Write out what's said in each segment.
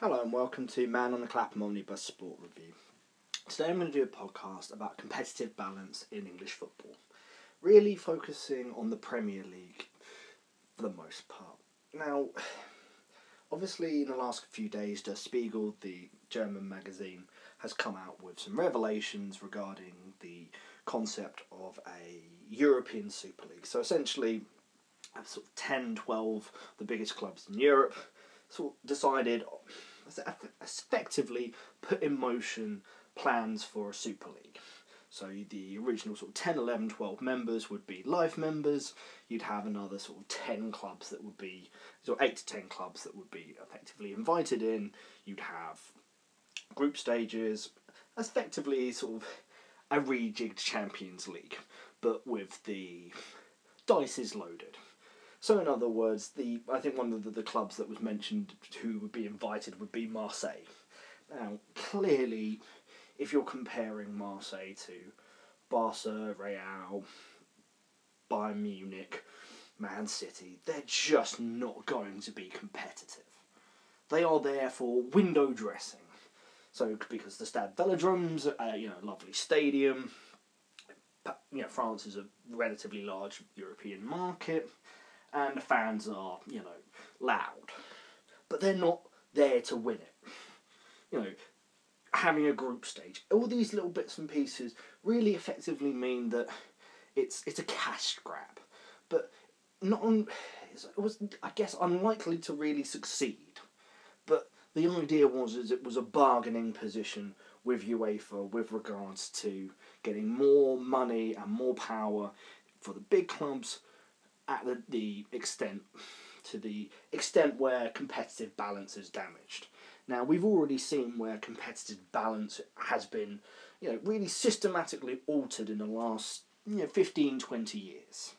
Hello and welcome to Man on the Clapham Omnibus Sport Review. Today I'm going to do a podcast about competitive balance in English football, really focusing on the Premier League for the most part. Now, obviously, in the last few days, Der Spiegel, the German magazine, has come out with some revelations regarding the concept of a European Super League. So essentially, sort of 10, 12 the biggest clubs in Europe sort of decided effectively put in motion plans for a Super League. So the original sort of 10, 11, 12 members would be life members. You'd have another sort of 10 clubs that would be, so 8 to 10 clubs that would be effectively invited in. You'd have group stages, effectively sort of a rejigged Champions League, but with the dice is loaded. So, in other words, the I think one of the, the clubs that was mentioned who would be invited would be Marseille. Now, clearly, if you're comparing Marseille to Barca, Real, Bayern Munich, Man City, they're just not going to be competitive. They are there for window dressing. So, because the Stade Velodrome's, uh, you know, lovely stadium. You know, France is a relatively large European market and the fans are, you know, loud. But they're not there to win it. You know, having a group stage, all these little bits and pieces really effectively mean that it's it's a cash grab. But not on, it was I guess unlikely to really succeed. But the idea was is it was a bargaining position with UEFA with regards to getting more money and more power for the big clubs at the, the extent to the extent where competitive balance is damaged. Now we've already seen where competitive balance has been, you know, really systematically altered in the last you know 15, 20 years.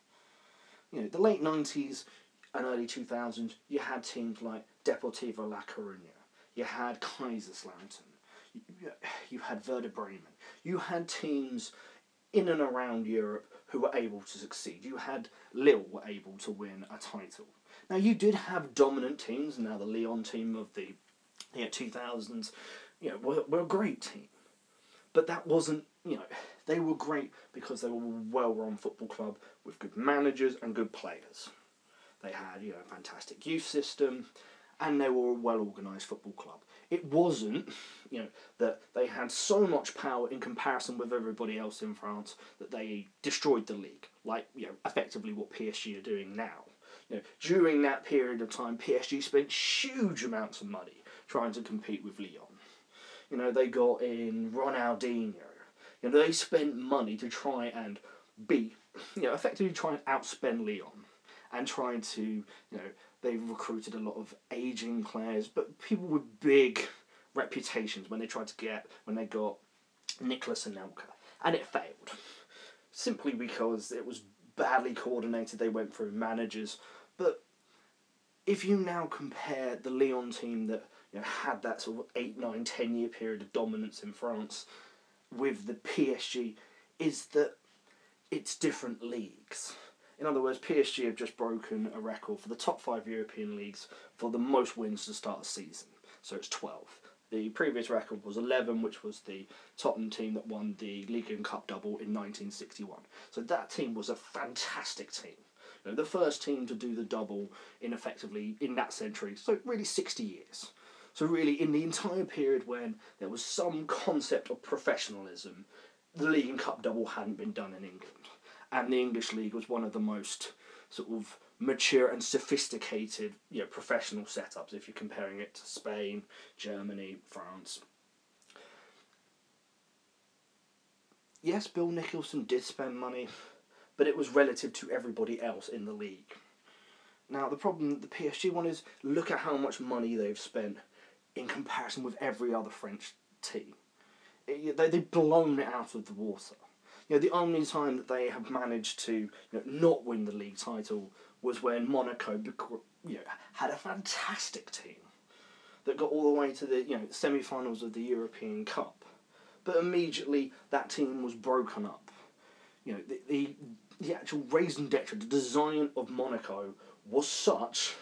You know, the late nineties and early two thousands, you had teams like Deportivo La Coruña, you had Kaiserslautern, you, you had Werder Bremen, you had teams in and around Europe who were able to succeed. You had Lille were able to win a title. Now you did have dominant teams. Now the Lyon team of the you know, 2000s, you know, were, were a great team, but that wasn't you know they were great because they were a well-run football club with good managers and good players. They had you know a fantastic youth system, and they were a well-organised football club. It wasn't, you know, that they had so much power in comparison with everybody else in France that they destroyed the league, like you know, effectively what PSG are doing now. You know, during that period of time, PSG spent huge amounts of money trying to compete with Lyon. You know, they got in Ronaldinho. You know, they spent money to try and beat, you know, effectively try and outspend Lyon and trying to, you know, they've recruited a lot of aging players, but people with big reputations when they tried to get when they got Nicolas Anelka, and it failed simply because it was badly coordinated. They went through managers, but if you now compare the Lyon team that you know had that sort of eight, nine, ten year period of dominance in France with the PSG, is that it's different leagues. In other words, PSG have just broken a record for the top five European leagues for the most wins to start a season. So it's 12. The previous record was 11, which was the Tottenham team that won the League and Cup double in 1961. So that team was a fantastic team. You know, the first team to do the double in effectively in that century, so really 60 years. So really, in the entire period when there was some concept of professionalism, the League and Cup double hadn't been done in England and the English league was one of the most sort of mature and sophisticated, you know, professional setups if you're comparing it to Spain, Germany, France. Yes, Bill Nicholson did spend money, but it was relative to everybody else in the league. Now, the problem the PSG one is look at how much money they've spent in comparison with every other French team. It, they, they've blown it out of the water. You know, the only time that they have managed to you know, not win the league title was when Monaco you know, had a fantastic team that got all the way to the you know semi-finals of the European Cup, but immediately that team was broken up. You know, the the, the actual raison d'etre, the design of Monaco was such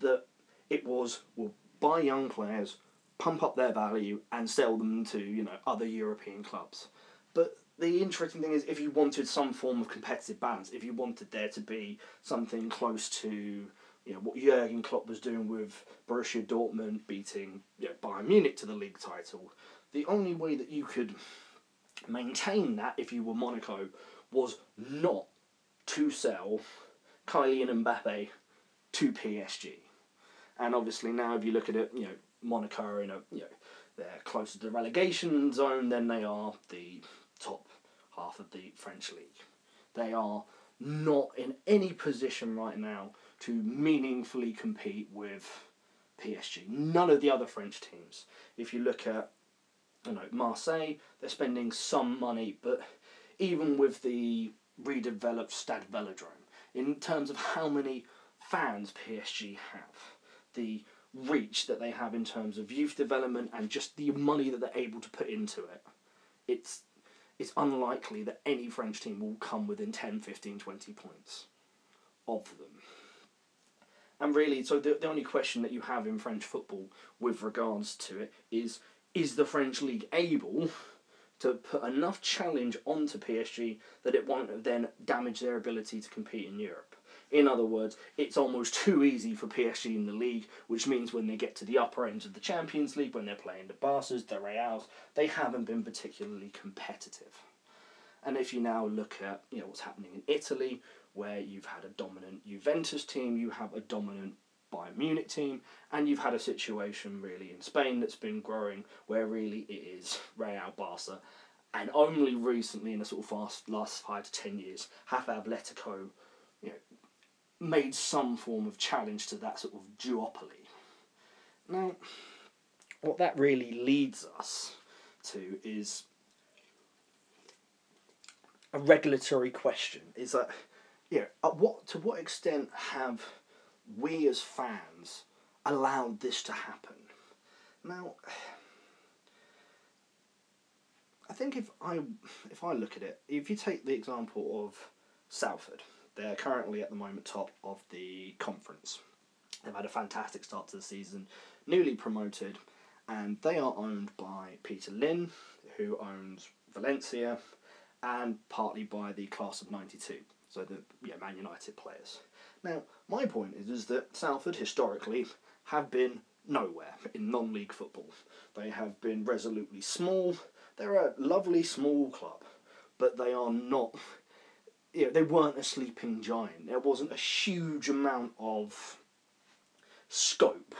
that it was well buy young players, pump up their value, and sell them to you know other European clubs. But the interesting thing is, if you wanted some form of competitive balance, if you wanted there to be something close to you know what Jurgen Klopp was doing with Borussia Dortmund beating you know, Bayern Munich to the league title, the only way that you could maintain that if you were Monaco was not to sell Kylian Mbappe to PSG. And obviously now, if you look at it, you know Monaco are in a you know they're closer to the relegation zone than they are the half of the French league. They are not in any position right now to meaningfully compete with PSG. None of the other French teams. If you look at you know Marseille, they're spending some money, but even with the redeveloped Stade Velodrome, in terms of how many fans PSG have, the reach that they have in terms of youth development and just the money that they're able to put into it, it's it's unlikely that any French team will come within 10, 15, 20 points of them. And really, so the, the only question that you have in French football with regards to it is is the French league able to put enough challenge onto PSG that it won't then damage their ability to compete in Europe? In other words, it's almost too easy for PSG in the league, which means when they get to the upper ends of the Champions League, when they're playing the Barca's, the Reals, they haven't been particularly competitive. And if you now look at you know what's happening in Italy, where you've had a dominant Juventus team, you have a dominant Bayern Munich team, and you've had a situation really in Spain that's been growing, where really it is Real Barca, and only recently in the sort of fast last five to ten years have Atletico, made some form of challenge to that sort of duopoly. Now, what that really leads us to is a regulatory question. Is that, yeah, at what to what extent have we as fans allowed this to happen? Now, I think if I if I look at it, if you take the example of Salford, they're currently at the moment top of the conference. They've had a fantastic start to the season, newly promoted, and they are owned by Peter Lim, who owns Valencia, and partly by the class of '92, so the yeah, Man United players. Now, my point is, is that Salford historically have been nowhere in non-league football. They have been resolutely small. They're a lovely small club, but they are not you know, they weren't a sleeping giant. There wasn't a huge amount of scope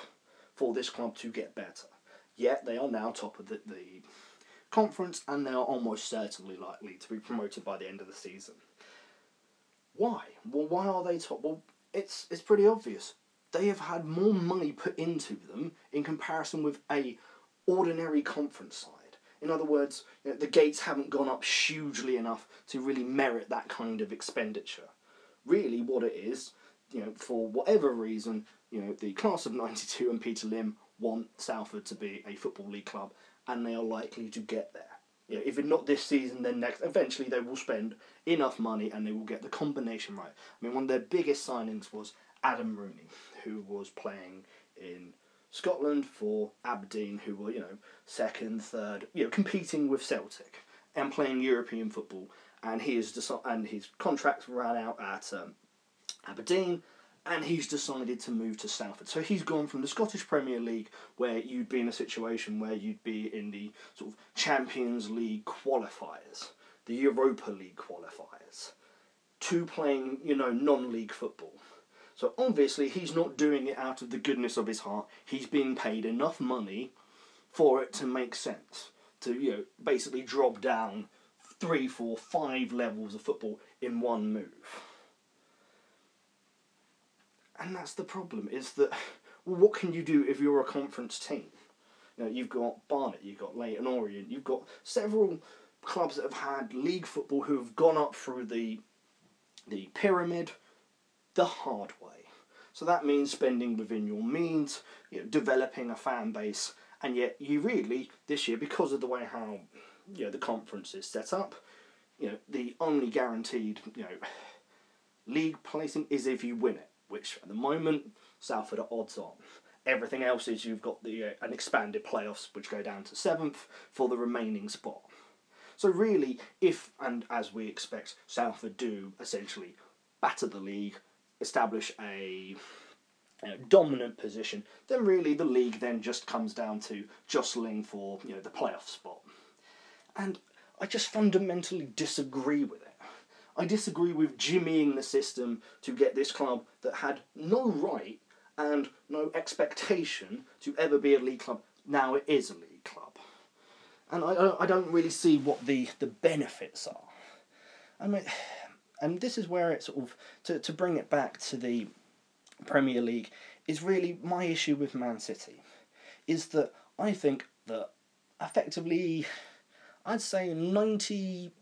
for this club to get better. Yet they are now top of the, the conference and they are almost certainly likely to be promoted by the end of the season. Why? Well, why are they top? Well, it's it's pretty obvious. They have had more money put into them in comparison with a ordinary conference side. In other words, you know, the gates haven't gone up hugely enough to really merit that kind of expenditure. Really, what it is, you know, for whatever reason, you know, the class of '92 and Peter Lim want Salford to be a football league club, and they are likely to get there. You know, if not this season, then next. Eventually, they will spend enough money and they will get the combination right. I mean, one of their biggest signings was Adam Rooney, who was playing in Scotland for Aberdeen, who were you know second, third, you know competing with Celtic and playing European football. And he is deci- and his contract ran out at um, Aberdeen, and he's decided to move to Salford. So he's gone from the Scottish Premier League, where you'd be in a situation where you'd be in the sort of Champions League qualifiers, the Europa League qualifiers, to playing you know non-league football. So obviously he's not doing it out of the goodness of his heart. He's being paid enough money for it to make sense. To you know basically drop down three, four, five levels of football in one move. And that's the problem, is that what can you do if you're a conference team? You know, you've got Barnet, you've got Leyton Orient, you've got several clubs that have had league football who have gone up through the the pyramid the hard way. So that means spending within your means, you know, developing a fan base, and yet you really this year because of the way how you know the conference is set up, you know the only guaranteed you know league placing is if you win it, which at the moment Salford are odds on. Everything else is you've got the uh, an expanded playoffs which go down to seventh for the remaining spot. So really, if and as we expect, Salford do essentially batter the league, establish a you know, dominant position, then really the league then just comes down to jostling for you know the playoff spot. And I just fundamentally disagree with it. I disagree with jimmying the system to get this club that had no right and no expectation to ever be a league club. Now it is a league club. And I, I don't really see what the, the benefits are. I mean, and this is where it sort of, to, to bring it back to the Premier League, is really my issue with Man City. Is that I think that effectively, I'd say 90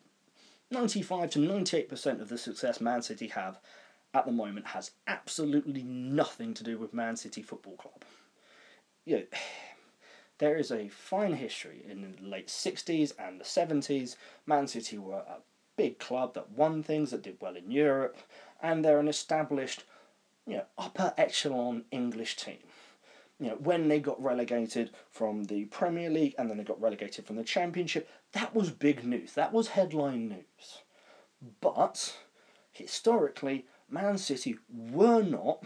95 to 98% of the success Man City have at the moment has absolutely nothing to do with Man City Football Club. You know, there is a fine history in the late 60s and the 70s. Man City were a big club that won things, that did well in Europe, and they're an established, you know, upper echelon English team you know, when they got relegated from the Premier League and then they got relegated from the Championship, that was big news. That was headline news. But historically, Man City were not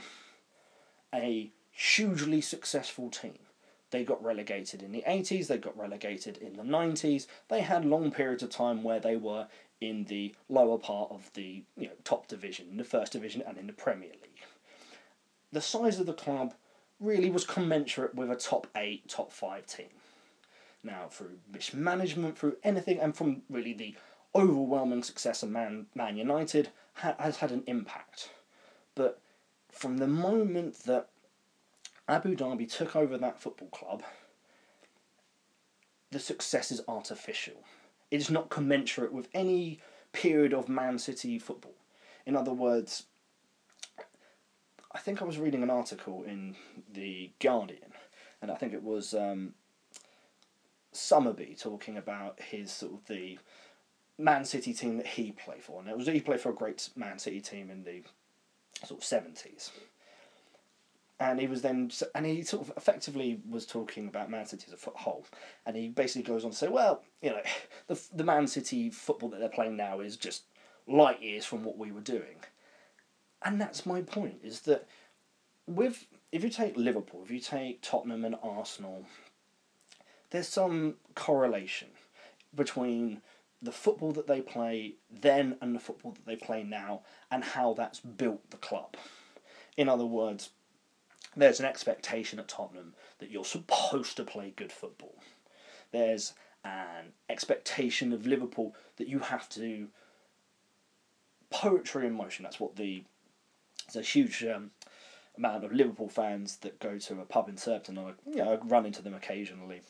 a hugely successful team. They got relegated in the 80s, they got relegated in the 90s. They had long periods of time where they were in the lower part of the you know, top division, in the first division and in the Premier League. The size of the club really was commensurate with a top eight, top five team. Now, through mismanagement, through anything, and from really the overwhelming success of Man, Man United, ha- has had an impact. But from the moment that Abu Dhabi took over that football club, the success is artificial. It is not commensurate with any period of Man City football. In other words, I think I was reading an article in the Guardian, and I think it was um, Summerbee talking about his sort of the Man City team that he played for, and it was he played for a great Man City team in the sort of seventies. And he was then, and he sort of effectively was talking about Man City as a foothold, and he basically goes on to say, well, you know, the the Man City football that they're playing now is just light years from what we were doing and that's my point is that with if you take Liverpool, if you take Tottenham and Arsenal, there's some correlation between the football that they play then and the football that they play now and how that's built the club. In other words, there's an expectation at Tottenham that you're supposed to play good football. There's an expectation of Liverpool that you have to poetry in motion. That's what the there's a huge um, amount of Liverpool fans that go to a pub in Surbiton. I you know, run into them occasionally.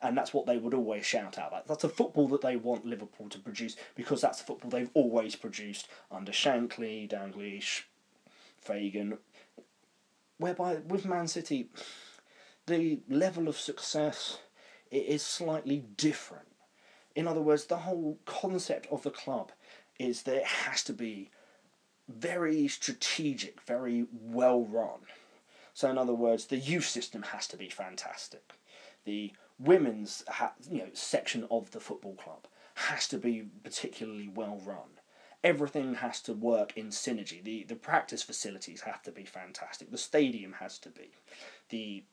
And that's what they would always shout out. Like, that's a football that they want Liverpool to produce because that's the football they've always produced under Shankly, Dalglish, Fagan. Whereby with Man City, the level of success it is slightly different. In other words, the whole concept of the club is that it has to be very strategic, very well run. So, in other words, the youth system has to be fantastic. The women's ha- you know section of the football club has to be particularly well run. Everything has to work in synergy. The the practice facilities have to be fantastic. The stadium has to be. The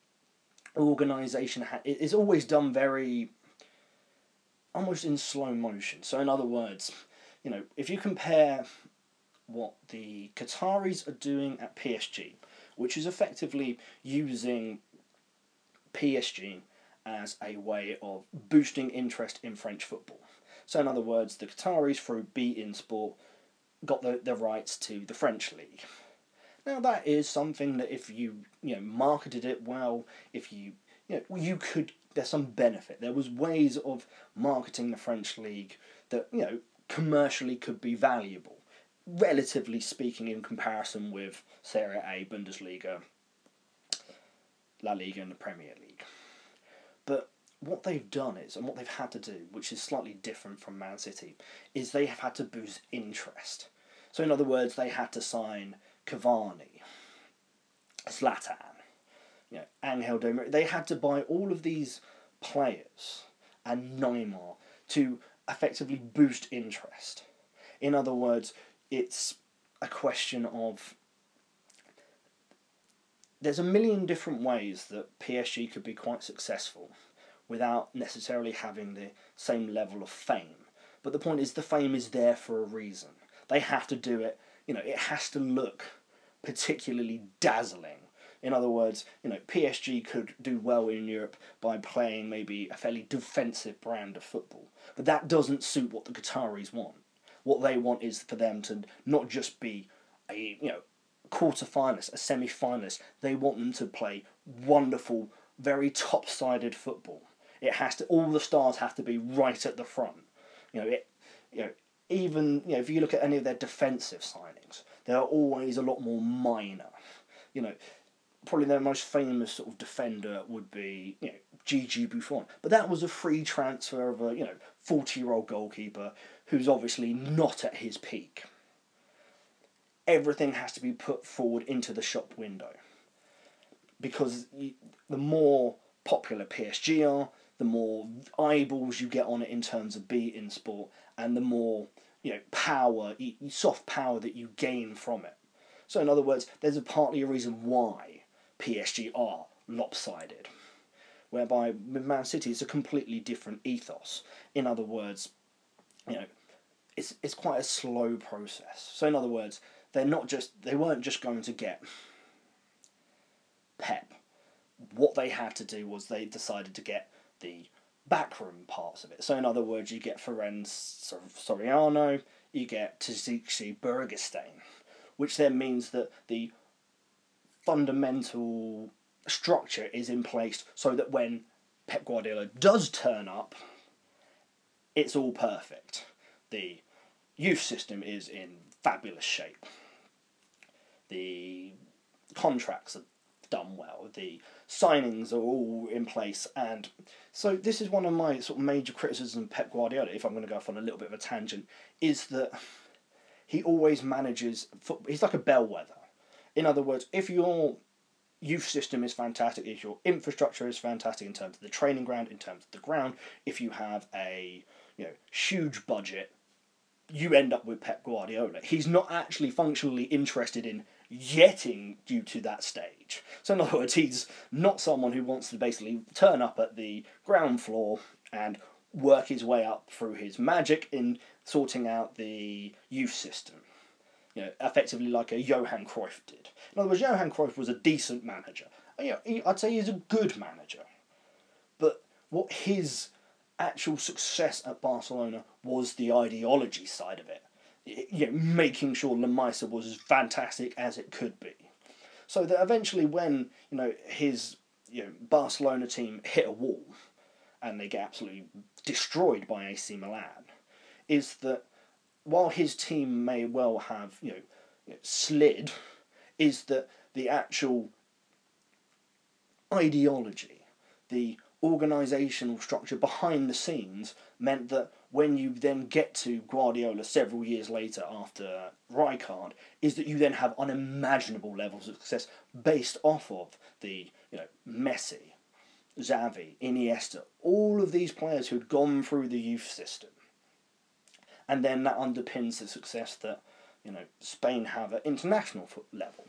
organisation ha- is always done very almost in slow motion. So, in other words, you know, if you compare what the Qataris are doing at PSG, which is effectively using PSG as a way of boosting interest in French football. So, in other words, the Qataris through beIN Sport got the, the rights to the French league. Now, that is something that if you you know marketed it well, if you you know you could there's some benefit. There was ways of marketing the French league that you know commercially could be valuable relatively speaking, in comparison with Serie A, Bundesliga, La Liga, and the Premier League. But what they've done is, and what they've had to do, which is slightly different from Man City, is they have had to boost interest. So, in other words, they had to sign Cavani, Zlatan, you know, Angel Maria. They had to buy all of these players and Neymar to effectively boost interest. In other words, it's a question of there's a million different ways that PSG could be quite successful without necessarily having the same level of fame. But the point is, the fame is there for a reason. They have to do it, you know, it has to look particularly dazzling. In other words, you know, PSG could do well in Europe by playing maybe a fairly defensive brand of football. But that doesn't suit what the Qataris want. What they want is for them to not just be a, you know, quarter finalist, a semi finalist. They want them to play wonderful, very top sided football. It has to all the stars have to be right at the front. You know, it you know, even you know, if you look at any of their defensive signings, they're always a lot more minor. You know, probably their most famous sort of defender would be, you know, Gigi Buffon. But that was a free transfer of a, you know, 40 year old goalkeeper who's obviously not at his peak everything has to be put forward into the shop window. Because the more popular PSG are, the more eyeballs you get on it in terms of beIN sport, and the more you know power, soft power that you gain from it. So, in other words, there's a partly a reason why PSG are lopsided. Whereby Man City, it's a completely different ethos. In other words, you know, it's it's quite a slow process. So, in other words, they're not just they weren't just going to get Pep. What they had to do was they decided to get the backroom parts of it. So in other words, you get Ferran Soriano, you get Txiki Begiristain, which then means that the fundamental structure is in place so that when Pep Guardiola does turn up, it's all perfect. The youth system is in fabulous shape. The contracts are done well. The signings are all in place, and so this is one of my sort of major criticisms of Pep Guardiola. If I'm going to go off on a little bit of a tangent, is that he always manages. Football he's like a bellwether. In other words, if your youth system is fantastic, if your infrastructure is fantastic in terms of the training ground, in terms of the ground, if you have a you know huge budget, you end up with Pep Guardiola. He's not actually functionally interested in getting due to that stage. So, in other words, he's not someone who wants to basically turn up at the ground floor and work his way up through his magic in sorting out the youth system. You know, effectively like a Johan Cruyff did. In other words, Johan Cruyff was a decent manager. You know, I'd say he's a good manager. But what his actual success at Barcelona was the ideology side of it. You know, making sure La Masia was as fantastic as it could be. So that eventually, when you know his you know Barcelona team hit a wall, and they get absolutely destroyed by AC Milan, is that while his team may well have you know slid, is that the actual ideology, the organisational structure behind the scenes meant that when you then get to Guardiola several years later after Rijkaard, is that you then have unimaginable levels of success based off of the you know Messi, Xavi, Iniesta, all of these players who had gone through the youth system, and then that underpins the success that you know Spain have at international level.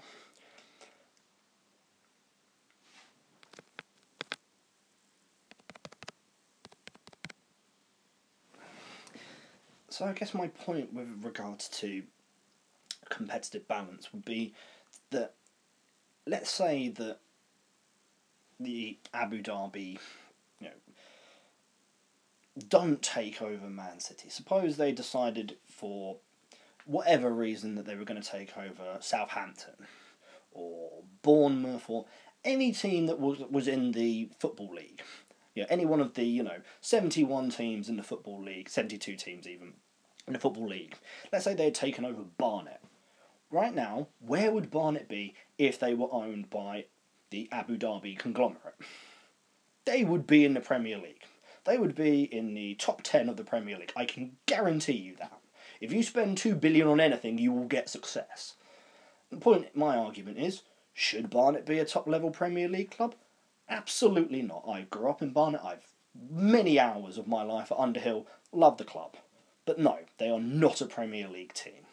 So I guess my point with regards to competitive balance would be that let's say that the Abu Dhabi, you know, don't take over Man City. Suppose they decided for whatever reason that they were going to take over Southampton or Bournemouth or any team that was was in the football league. Yeah, any one of the you know seventy one teams in the football league, seventy two teams even in the Football League. Let's say they had taken over Barnet. Right now, where would Barnet be if they were owned by the Abu Dhabi conglomerate? They would be in the Premier League. They would be in the top 10 of the Premier League. I can guarantee you that. If you spend 2 billion on anything, you will get success. The point, my argument is, Should Barnet be a top level Premier League club? Absolutely not. I grew up in Barnet. I've many hours of my life at Underhill. Love the club, but no, they are not a Premier League team.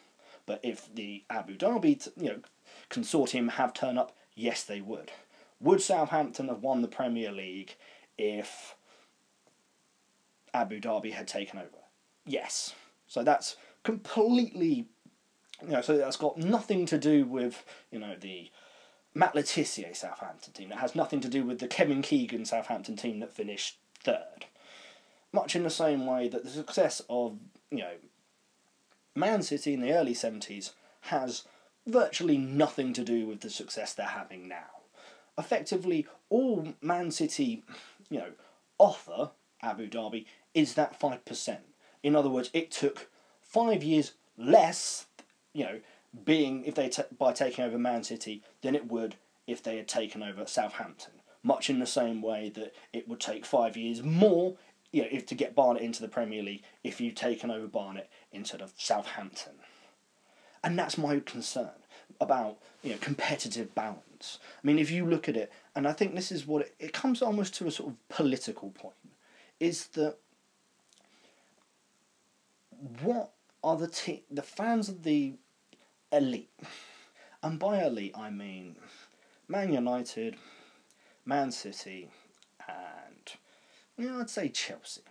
But if the Abu Dhabi, you know, consortium have turned up, yes, they would. Would Southampton have won the Premier League if Abu Dhabi had taken over? Yes. So that's completely, you know, so that's got nothing to do with, you know, the Matt Le Tissier Southampton team. It has nothing to do with the Kevin Keegan Southampton team that finished third. Much in the same way that the success of, you know, Man City in the early 70s has virtually nothing to do with the success they're having now. Effectively, all Man City, you know, offer Abu Dhabi is that 5%. In other words, it took five years less, you know, being if they t- by taking over Man City than it would if they had taken over Southampton. Much in the same way that it would take five years more, you know, if to get Barnet into the Premier League if you've taken over Barnet instead of Southampton. And that's my concern about you know competitive balance. I mean, if you look at it, and I think this is what it, it comes almost to a sort of political point, is that what are the te- the fans of the elite, and by elite I mean Man United, Man City, and know, I'd say Chelsea.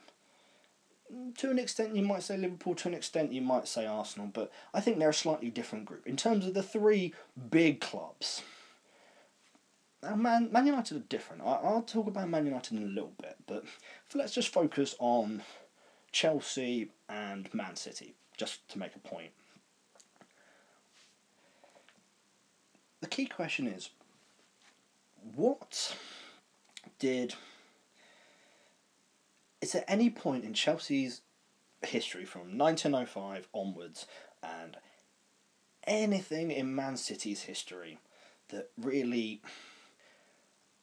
Mm, to an extent, you might say Liverpool. To an extent, you might say Arsenal. But I think they're a slightly different group in terms of the three big clubs. Now, Man, Man United are different. I, I'll talk about Man United in a little bit, but let's just focus on Chelsea and Man City, just to make a point. The key question is what did. Is there any point in Chelsea's history from 1905 onwards and anything in Man City's history that really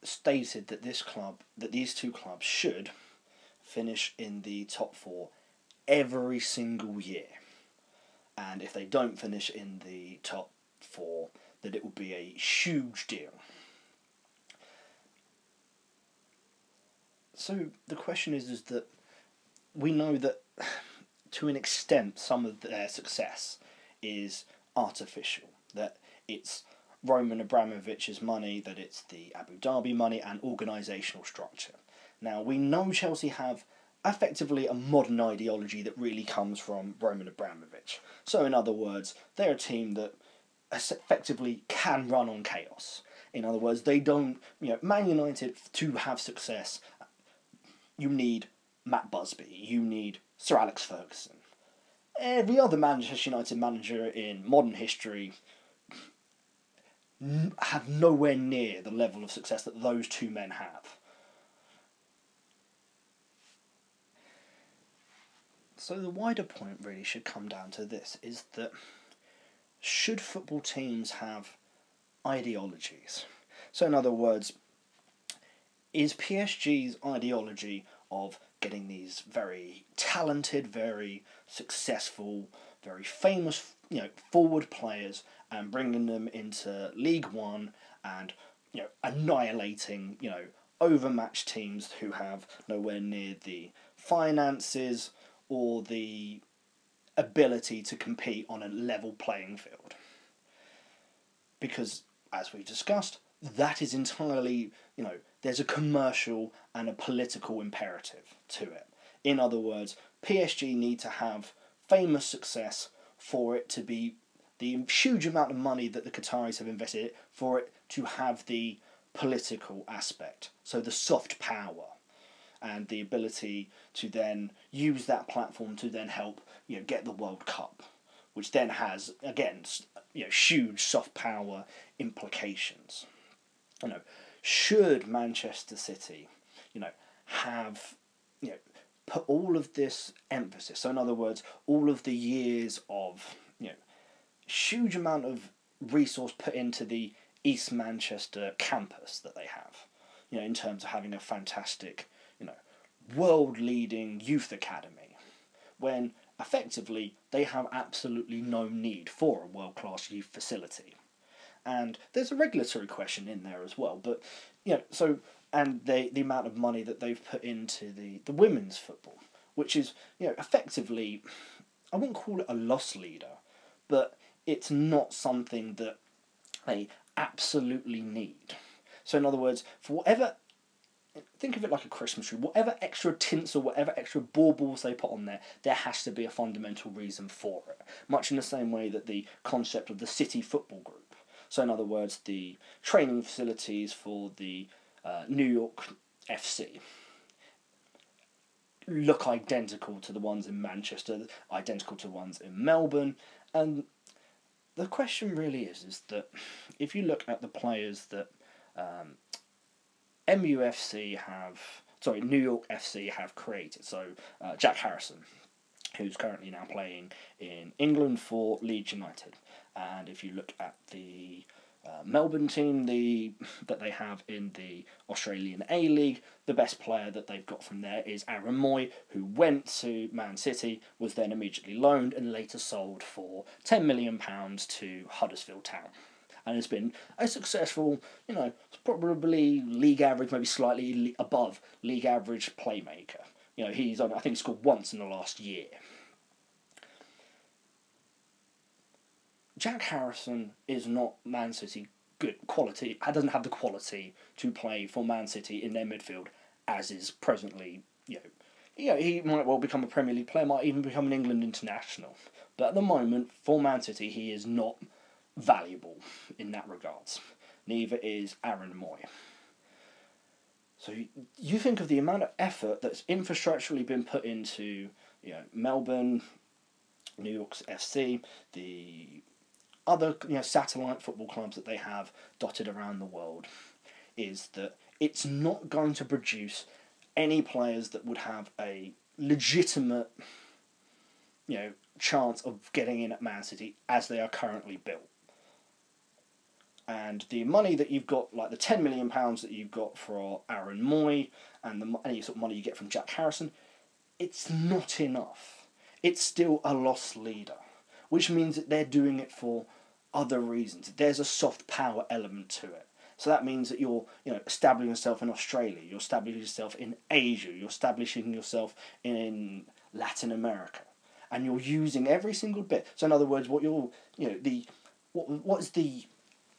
stated that this club, that these two clubs should finish in the top four every single year. And if they don't finish in the top four, that it would be a huge deal. So the question is, is that we know that to an extent some of their success is artificial. That it's Roman Abramovich's money, that it's the Abu Dhabi money and organisational structure. Now we know Chelsea have effectively a modern ideology that really comes from Roman Abramovich. So in other words, they're a team that effectively can run on chaos. In other words, they don't, you know, Man United to have success you need Matt Busby, you need Sir Alex Ferguson. Every other Manchester United manager in modern history have nowhere near the level of success that those two men have. So the wider point really should come down to this is that should football teams have ideologies? So in other words, is PSG's ideology of getting these very talented, very successful, very famous, you know, forward players and bringing them into League One and you know annihilating you know overmatched teams who have nowhere near the finances or the ability to compete on a level playing field. Because as we discussed, that is entirely, you know, there's a commercial and a political imperative to it. In other words, PSG need to have famous success for it to be the huge amount of money that the Qataris have invested for it to have the political aspect. So the soft power and the ability to then use that platform to then help you know get the World Cup, which then has again you know huge soft power implications. You know, should Manchester City, you know, have, you know, put all of this emphasis. So in other words, all of the years of, you know, huge amount of resource put into the East Manchester campus that they have, you know, in terms of having a fantastic, you know, world leading youth academy, when effectively they have absolutely no need for a world class youth facility. And there's a regulatory question in there as well. But you know, so and the the amount of money that they've put into the the women's football, which is you know effectively, I wouldn't call it a loss leader, but it's not something that they absolutely need. So in other words, for whatever think of it like a Christmas tree. Whatever extra tints or whatever extra baubles they put on there, there has to be a fundamental reason for it. Much in the same way that the concept of the City Football Group. So, in other words, the training facilities for the uh, New York FC look identical to the ones in Manchester, identical to the ones in Melbourne, and the question really is is that if you look at the players that um, MUFC have, sorry, New York FC have created. So uh, Jack Harrison, who's currently now playing in England for Leeds United, and if you look at the uh, Melbourne team, the that they have in the Australian A League, the best player that they've got from there is Aaron Mooy, who went to Man City, was then immediately loaned and later sold for ten million pounds to Huddersfield Town and it's been a successful, you know, probably league average, maybe slightly above league average playmaker. You know, he's on, I think he scored once in the last year. Jack Harrison is not Man City good quality. He Doesn't have the quality to play for Man City in their midfield as is presently. You know, he might well become a Premier League player, might even become an England international. But at the moment, for Man City, he is not valuable in that regards. Neither is Aaron Mooy. So you think of the amount of effort that's infrastructurally been put into you know, Melbourne, New York's FC, the other you know, satellite football clubs that they have dotted around the world, is that it's not going to produce any players that would have a legitimate you know chance of getting in at Man City as they are currently built and the money that you've got, like the ten million pounds that you've got for Aaron Mooy, and the any sort of money you get from Jack Harrison, it's not enough. It's still a loss leader, which means that they're doing it for other reasons. There's a soft power element to it. So that means that you're, you know, establishing yourself in Australia, you're establishing yourself in Asia, you're establishing yourself in Latin America, and you're using every single bit. So in other words, what you're, you know, the what what is the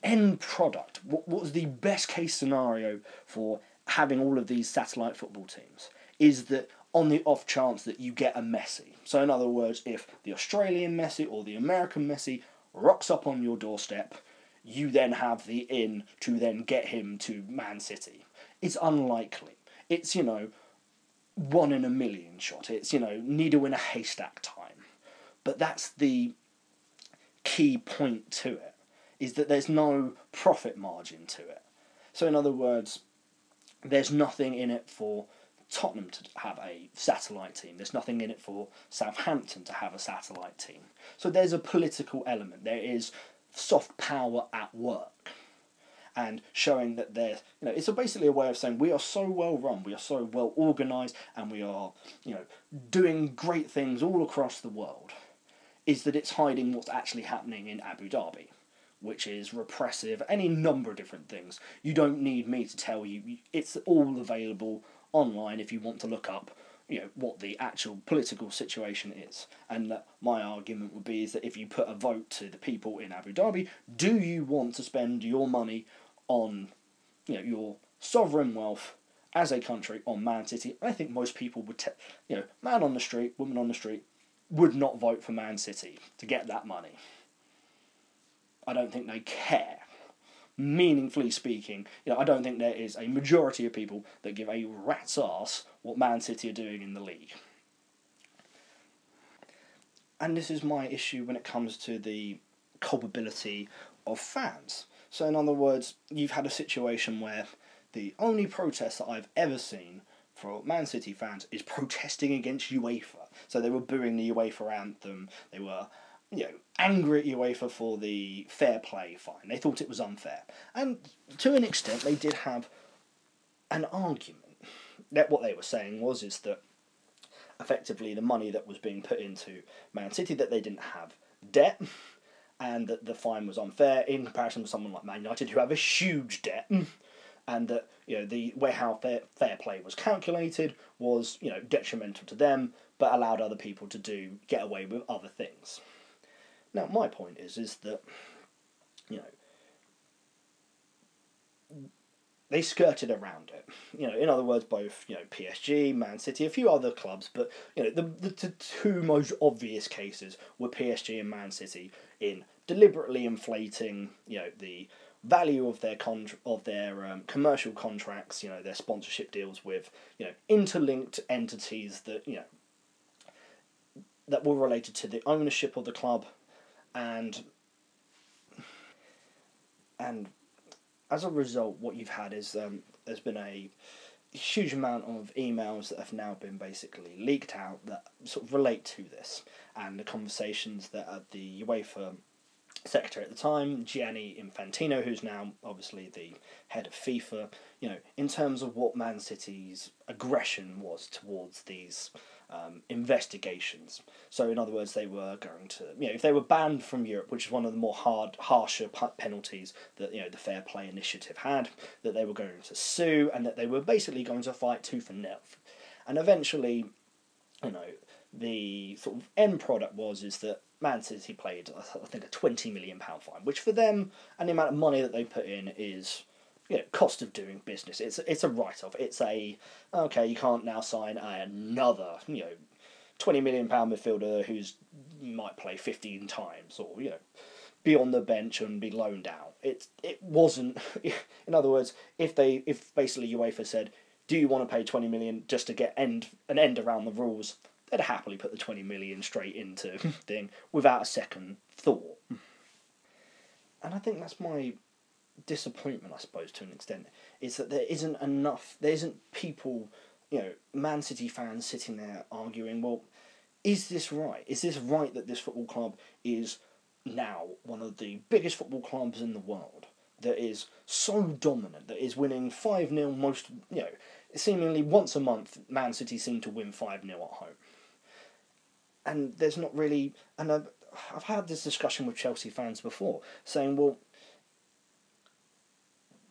end product, what, what was the best case scenario for having all of these satellite football teams, is that on the off chance that you get a Messi. So, in other words, if the Australian Messi or the American Messi rocks up on your doorstep, you then have the in to then get him to Man City. It's unlikely. It's, you know, one in a million shot. It's, you know, needle in a haystack time. But that's the key point to it is that there's no profit margin to it. So, in other words, there's nothing in it for Tottenham to have a satellite team. There's nothing in it for Southampton to have a satellite team. So there's a political element. There is soft power at work. And showing that there's, you know, it's basically a way of saying we are so well run, we are so well organised, and we are, you know, doing great things all across the world. Is that it's hiding what's actually happening in Abu Dhabi which is repressive, any number of different things. You don't need me to tell you. It's all available online if you want to look up, you know, what the actual political situation is. And my argument would be is that if you put a vote to the people in Abu Dhabi, do you want to spend your money on, you know, your sovereign wealth as a country on Man City? I think most people would, te- you know, man on the street, woman on the street, would not vote for Man City to get that money. I don't think they care. Meaningfully speaking, you know, I don't think there is a majority of people that give a rat's ass what Man City are doing in the league. And this is my issue when it comes to the culpability of fans. So, in other words, you've had a situation where the only protest that I've ever seen for Man City fans is protesting against UEFA. So they were booing the UEFA anthem, they were you know, angry at UEFA for the fair play fine. They thought it was unfair. And to an extent, they did have an argument. That what they were saying was is that effectively the money that was being put into Man City that they didn't have debt and that the fine was unfair in comparison to someone like Man United who have a huge debt, and that you know the way how fair, fair play was calculated was you know detrimental to them, but allowed other people to do get away with other things. Now my point is is that you know they skirted around it. You know, in other words, both you know PSG, Man City, a few other clubs, but you know the the, two most obvious cases were PSG and Man City in deliberately inflating you know the value of their con- of their um, commercial contracts, you know their sponsorship deals with you know interlinked entities that you know that were related to the ownership of the club, and and as a result, what you've had is um, there's been a huge amount of emails that have now been basically leaked out that sort of relate to this, and the conversations that at the UEFA secretary at the time, Gianni Infantino, who's now obviously the head of FIFA, you know, in terms of what Man City's aggression was towards these um, investigations. So, in other words, they were going to, you know, if they were banned from Europe, which is one of the more hard, harsher penalties that you know the Fair Play Initiative had, that they were going to sue and that they were basically going to fight tooth and nail. And eventually, you know, the sort of end product was is that Man City played, I think, a twenty million pound fine, which for them and the amount of money that they put in is you know, cost of doing business. It's it's a write off. It's a okay. You can't now sign another you know, twenty million pound midfielder who's might play fifteen times or you know, be on the bench and be loaned out. It it wasn't. In other words, if they if basically UEFA said, do you want to pay twenty million just to get end an end around the rules? They'd happily put the twenty million straight into thing without a second thought. Hmm. And I think that's my disappointment, I suppose, to an extent, is that there isn't enough. There isn't people, you know, Man City fans sitting there arguing. Well, is this right? Is this right that this football club is now one of the biggest football clubs in the world? That is so dominant, that is winning 5 0 most, you know, seemingly once a month, Man City seem to win 5 0 at home. And there's not really. And I've, I've had this discussion with Chelsea fans before, saying, well,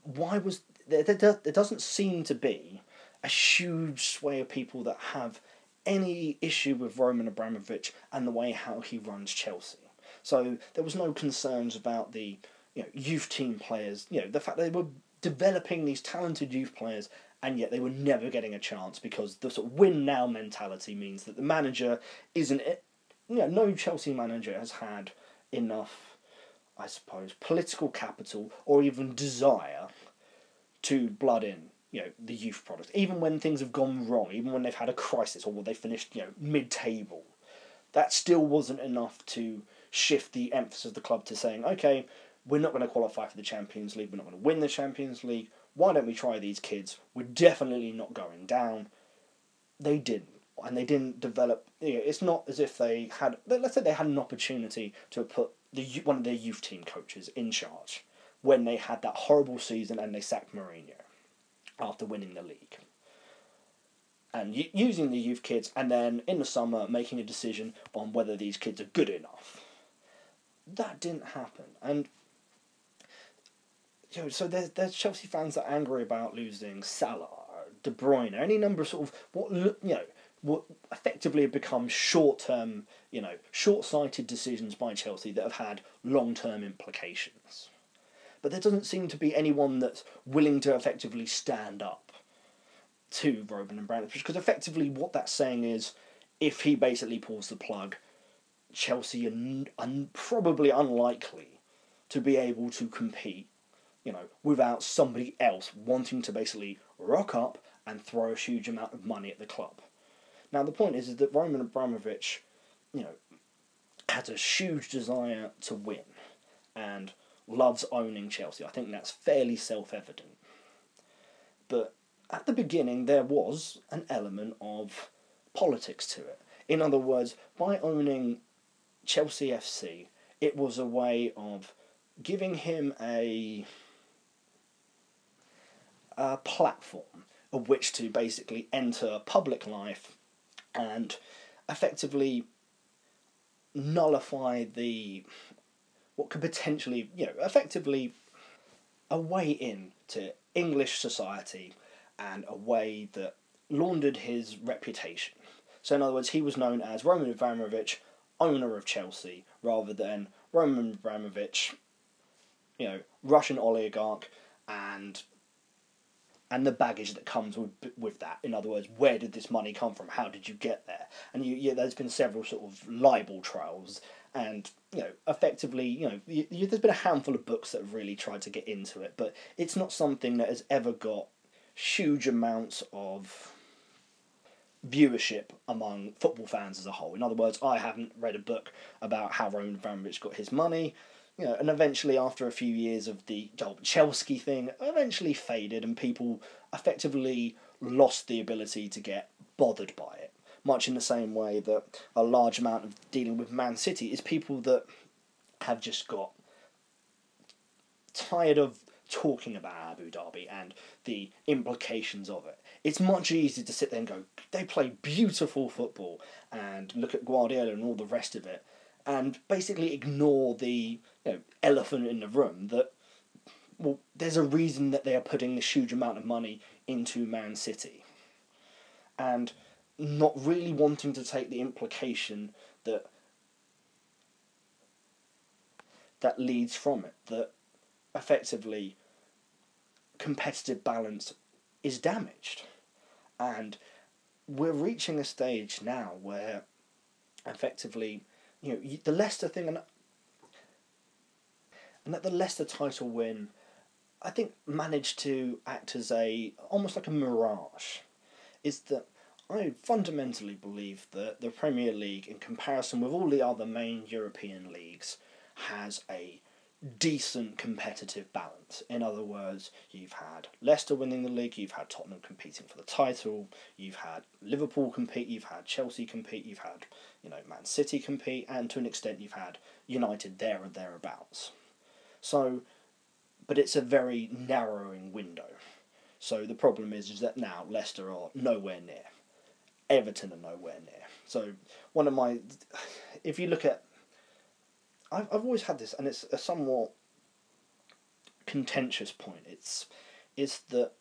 why was there, there, there doesn't seem to be a huge sway of people that have any issue with Roman Abramovich and the way how he runs Chelsea. So there was no concerns about the you know youth team players. You know the fact they were developing these talented youth players and yet they were never getting a chance because the sort of win now mentality means that the manager isn't. You know, no Chelsea manager has had enough I suppose, political capital or even desire to blood in, you know, the youth product. Even when things have gone wrong, even when they've had a crisis or when they finished, you know, mid table, that still wasn't enough to shift the emphasis of the club to saying, okay, we're not going to qualify for the Champions League, we're not going to win the Champions League. Why don't we try these kids? We're definitely not going down. They didn't and they didn't develop. You know, it's not as if they had. Let's say they had an opportunity to put the one of their youth team coaches in charge when they had that horrible season and they sacked Mourinho after winning the league. And using the youth kids, and then in the summer making a decision on whether these kids are good enough. That didn't happen, and you know, so there's there's Chelsea fans that are angry about losing Salah, De Bruyne, any number of sort of what you know what effectively have become short term, you know, short sighted decisions by Chelsea that have had long term implications. But there doesn't seem to be anyone that's willing to effectively stand up to Roman Abramovich because effectively what that's saying is if he basically pulls the plug, Chelsea are probably unlikely to be able to compete, you know, without somebody else wanting to basically rock up and throw a huge amount of money at the club. Now the point is, is that Roman Abramovich, you know, has a huge desire to win and loves owning Chelsea. I think that's fairly self evident. But at the beginning, there was an element of politics to it. In other words, by owning Chelsea FC, it was a way of giving him a, a platform of which to basically enter public life and effectively nullify the what could potentially, you know, effectively a way in to English society and a way that laundered his reputation. So, in other words, he was known as Roman Abramovich, owner of Chelsea, rather than Roman Abramovich, you know, Russian oligarch, and and the baggage that comes with with that. In other words, where did this money come from? How did you get there? And you, yeah, there's been several sort of libel trials, and you know, effectively, you know, you, you, there's been a handful of books that have really tried to get into it, but it's not something that has ever got huge amounts of viewership among football fans as a whole. In other words, I haven't read a book about how Roman Abramovich got his money you know, and eventually after a few years of the Chelsea thing, eventually faded, and people effectively lost the ability to get bothered by it. Much in the same way that a large amount of dealing with Man City is people that have just got tired of talking about Abu Dhabi and the implications of it. It's much easier to sit there and go, they play beautiful football and look at Guardiola and all the rest of it and basically ignore the you know, elephant in the room that well, there's a reason that they are putting this huge amount of money into Man City, and not really wanting to take the implication that that leads from it that effectively competitive balance is damaged. And we're reaching a stage now where effectively you know the Leicester thing, and and that the Leicester title win, I think managed to act as a almost like a mirage, is that I fundamentally believe that the Premier League, in comparison with all the other main European leagues, has a decent competitive balance. In other words, you've had Leicester winning the league, you've had Tottenham competing for the title, you've had Liverpool compete, you've had Chelsea compete, you've had you know Man City compete, and to an extent you've had United there or thereabouts. So, but it's a very narrowing window. So the problem is, is that now Leicester are nowhere near. Everton are nowhere near. So one of my, if you look at I've, I've always had this, and it's a somewhat contentious point. It's is that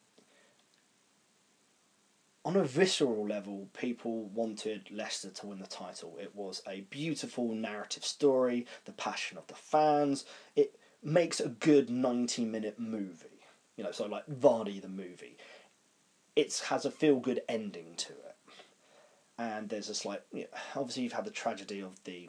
on a visceral level, people wanted Leicester to win the title. It was a beautiful narrative story, the passion of the fans. It makes a good 90 minute movie. You know, so like Vardy the movie. It has a feel good ending to it. And there's a slight, you know, obviously, you've had the tragedy of the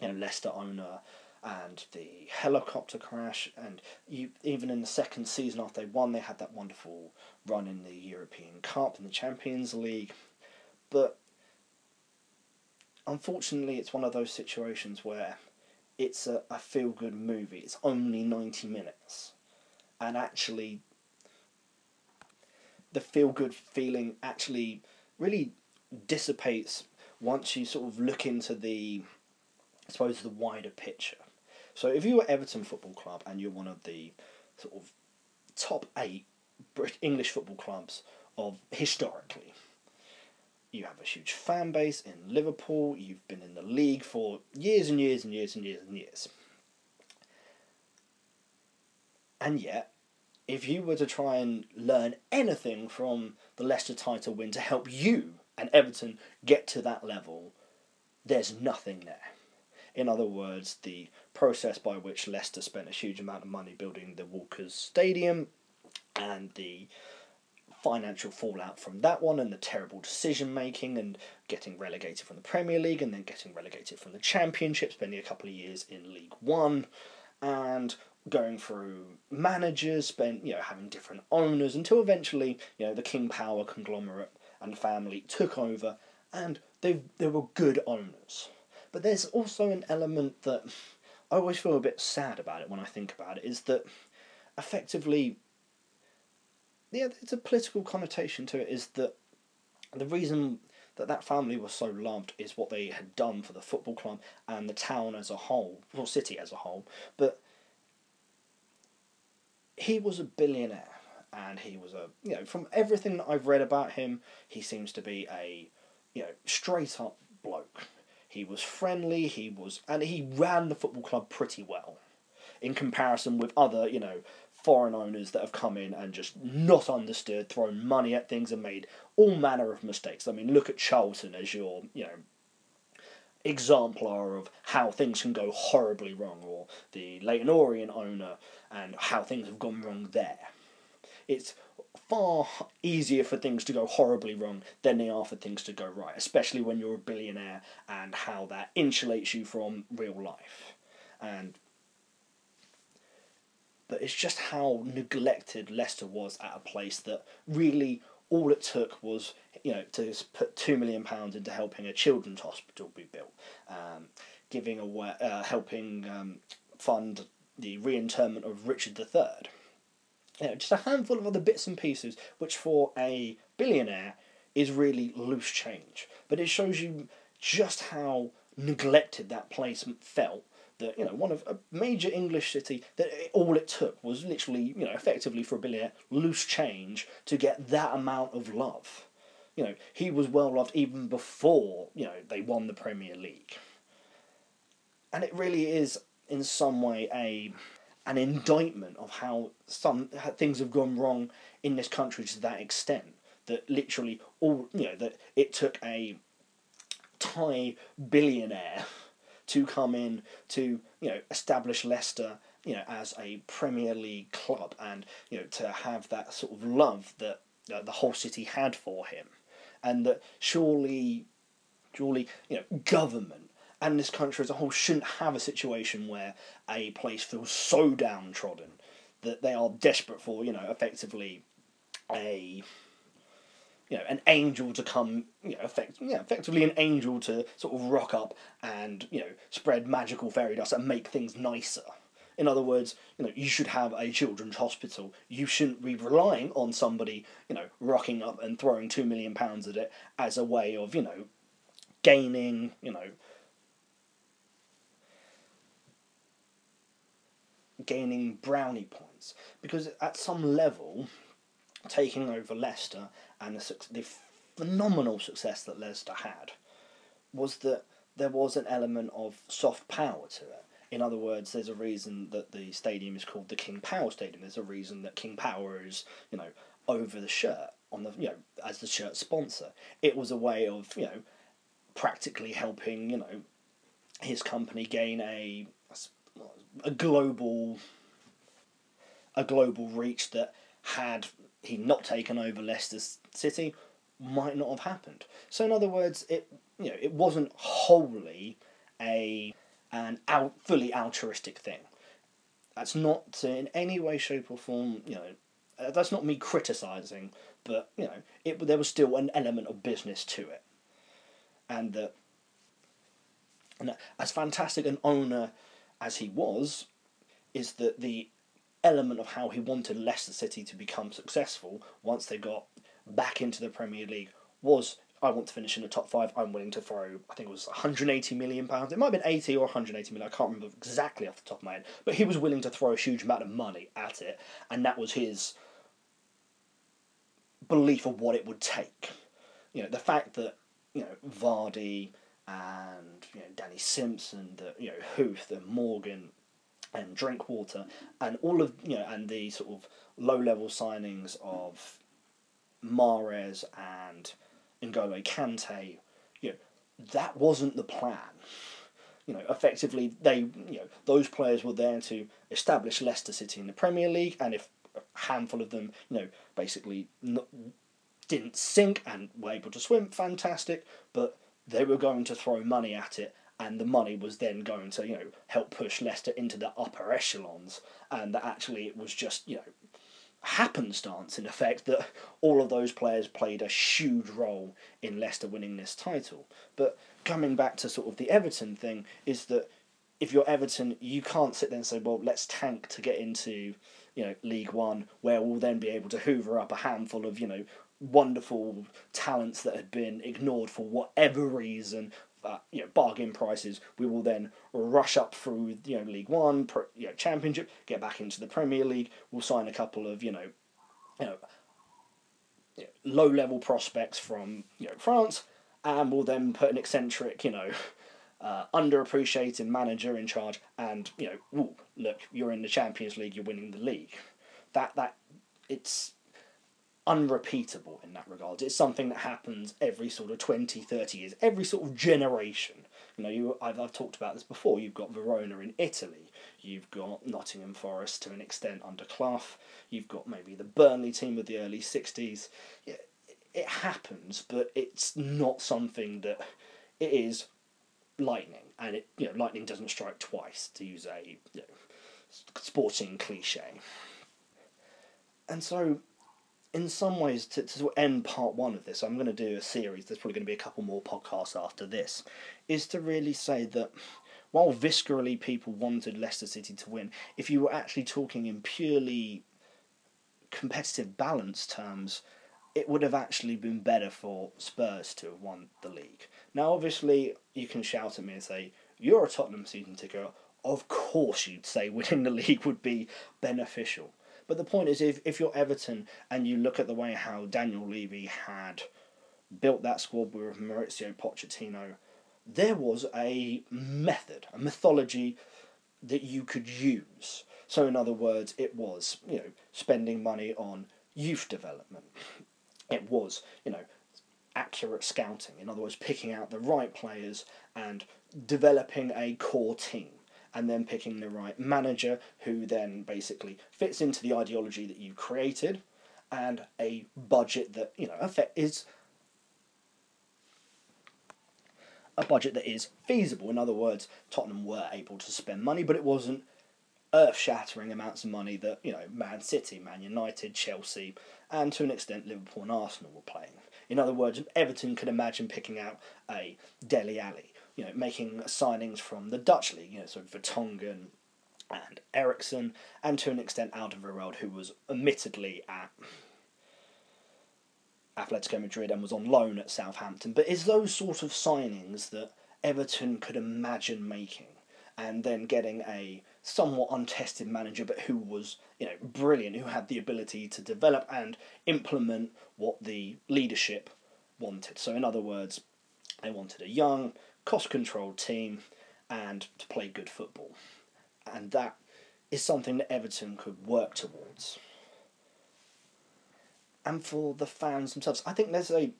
you know, Leicester owner and the helicopter crash. And you even in the second season after they won they had that wonderful run in the European Cup and the Champions League. But unfortunately it's one of those situations where it's a, a feel good movie. It's only 90 minutes. And actually the feel good feeling actually really dissipates once you sort of look into the I suppose, the wider picture. So if you were Everton Football Club and you're one of the sort of top eight English football clubs of historically, you have a huge fan base in Liverpool, you've been in the league for years and years and years and years and years. And yet, if you were to try and learn anything from the Leicester title win to help you and Everton get to that level, there's nothing there. In other words, the process by which Leicester spent a huge amount of money building the Walkers Stadium and the financial fallout from that one and the terrible decision making and getting relegated from the Premier League and then getting relegated from the Championship, spending a couple of years in League One and going through managers, spent you know having different owners until eventually you know the King Power conglomerate and family took over and they they were good owners. But there's also an element that I always feel a bit sad about it when I think about it is that effectively, yeah, there's a political connotation to it. Is that the reason that that family was so loved is what they had done for the football club and the town as a whole, or city as a whole. But he was a billionaire, and he was a you know from everything that I've read about him, he seems to be a you know straight up bloke. He was friendly. He was, and he ran the football club pretty well. in comparison with other, you know, foreign owners that have come in and just not understood, thrown money at things and made all manner of mistakes. I mean, look at Charlton as your, you know, exemplar of how things can go horribly wrong, or the Leyton Orient owner and how things have gone wrong there. It's far easier for things to go horribly wrong than they are for things to go right, especially when you're a billionaire and how that insulates you from real life. And but it's just how neglected Leicester was at a place that really all it took was you know to put two million pounds into helping a children's hospital be built, um, giving away, uh, helping um, fund the reinterment of Richard III. You know, just a handful of other bits and pieces, which for a billionaire is really loose change. But it shows you just how neglected that place felt that you know one of a major English city that all it took was literally you know effectively for a billionaire loose change to get that amount of love. You know he was well loved even before you know they won the Premier League, and it really is in some way a an indictment of how some how things have gone wrong in this country to that extent that literally all you know that it took a Thai billionaire to come in to you know establish Leicester you know as a Premier League club and you know to have that sort of love that, that the whole city had for him, and that surely, surely you know government and this country as a whole shouldn't have a situation where a place feels so downtrodden that they are desperate for you know effectively a you know, an angel to come, you know, effect, yeah, effectively an angel to sort of rock up and, you know, spread magical fairy dust and make things nicer. In other words, you know, you should have a children's hospital. You shouldn't be relying on somebody, you know, rocking up and throwing two million pounds at it as a way of, you know, gaining, you know, gaining brownie points. Because at some level, taking over Leicester and the, the phenomenal success that Leicester had was that there was an element of soft power to it. In other words, there's a reason that the stadium is called the King Power Stadium. There's a reason that King Power is, you know, over the shirt on the, you know, as the shirt sponsor. It was a way of, you know, practically helping, you know, his company gain a a global a global reach that had he not taken over Leicester City might not have happened. So in other words, it you know it wasn't wholly a an out fully altruistic thing. That's not in any way, shape, or form. You know, uh, that's not me criticizing, but you know, it there was still an element of business to it, and that. And as fantastic an owner as he was, is that the element of how he wanted Leicester City to become successful once they got back into the Premier League was I want to finish in the top five. I'm willing to throw, I think it was 180 million pounds. It might have been 80 or 180 million. I can't remember exactly off the top of my head. But he was willing to throw a huge amount of money at it, and that was his belief of what it would take. You know, the fact that you know Vardy and you know Danny Simpson, the you know Huth and Morgan and Drinkwater, and all of you know, and the sort of low level signings of Mahrez and N'Golo Kante, you know, that wasn't the plan. You know, effectively, they you know those players were there to establish Leicester City in the Premier League, and if a handful of them, you know, basically not, didn't sink and were able to swim, fantastic. But they were going to throw money at it and the money was then going to you know help push Leicester into the upper echelons, and that actually it was just you know happenstance in effect that all of those players played a huge role in Leicester winning this title. But coming back to sort of the Everton thing is that if you're Everton, you can't sit there and say, well, let's tank to get into you know League One, where we'll then be able to hoover up a handful of you know wonderful talents that had been ignored for whatever reason uh, you know bargain prices. We will then rush up through you know League One, pro, you know Championship, get back into the Premier League. We'll sign a couple of you know, you know, low level prospects from you know France, and we'll then put an eccentric you know uh, underappreciated manager in charge, and you know, ooh, look, you're in the Champions League, you're winning the league. That that it's unrepeatable in that regard. It's something that happens every sort of 20, 30 years, every sort of generation. You know, you I've, I've talked about this before. You've got Verona in Italy. You've got Nottingham Forest to an extent under Clough. You've got maybe the Burnley team of the early 60s. Yeah, it happens, but it's not something that it is lightning. And it, you know, lightning doesn't strike twice, to use a you know, sporting cliche. And so in some ways, to, to end part one of this, I'm going to do a series. There's probably going to be a couple more podcasts after this. Is to really say that while viscerally people wanted Leicester City to win, if you were actually talking in purely competitive balance terms, it would have actually been better for Spurs to have won the league. Now, obviously, you can shout at me and say, You're a Tottenham season ticket. Of course, you'd say winning the league would be beneficial. But the point is, if, if you're Everton and you look at the way how Daniel Levy had built that squad with Mauricio Pochettino, there was a method, a mythology that you could use. So, in other words, it was, you know, spending money on youth development. It was, you know, accurate scouting. In other words, picking out the right players and developing a core team and then picking the right manager who then basically fits into the ideology that you created and a budget that you know is a budget that is feasible. In other words, Tottenham were able to spend money, but it wasn't earth-shattering amounts of money that you know Man City, Man United, Chelsea, and to an extent Liverpool and Arsenal were playing. In other words, Everton could imagine picking out a Dele Alli you know, making signings from the Dutch league, you know, sort of Vertonghen and Eriksen, and to an extent Alderweireld, who was admittedly at Atletico Madrid and was on loan at Southampton. But it's those sort of signings that Everton could imagine making, and then getting a somewhat untested manager, but who was you know brilliant, who had the ability to develop and implement what the leadership wanted. So in other words, they wanted a young, cost controlled team and to play good football. And that is something that Everton could work towards. And for the fans themselves, I think there's a.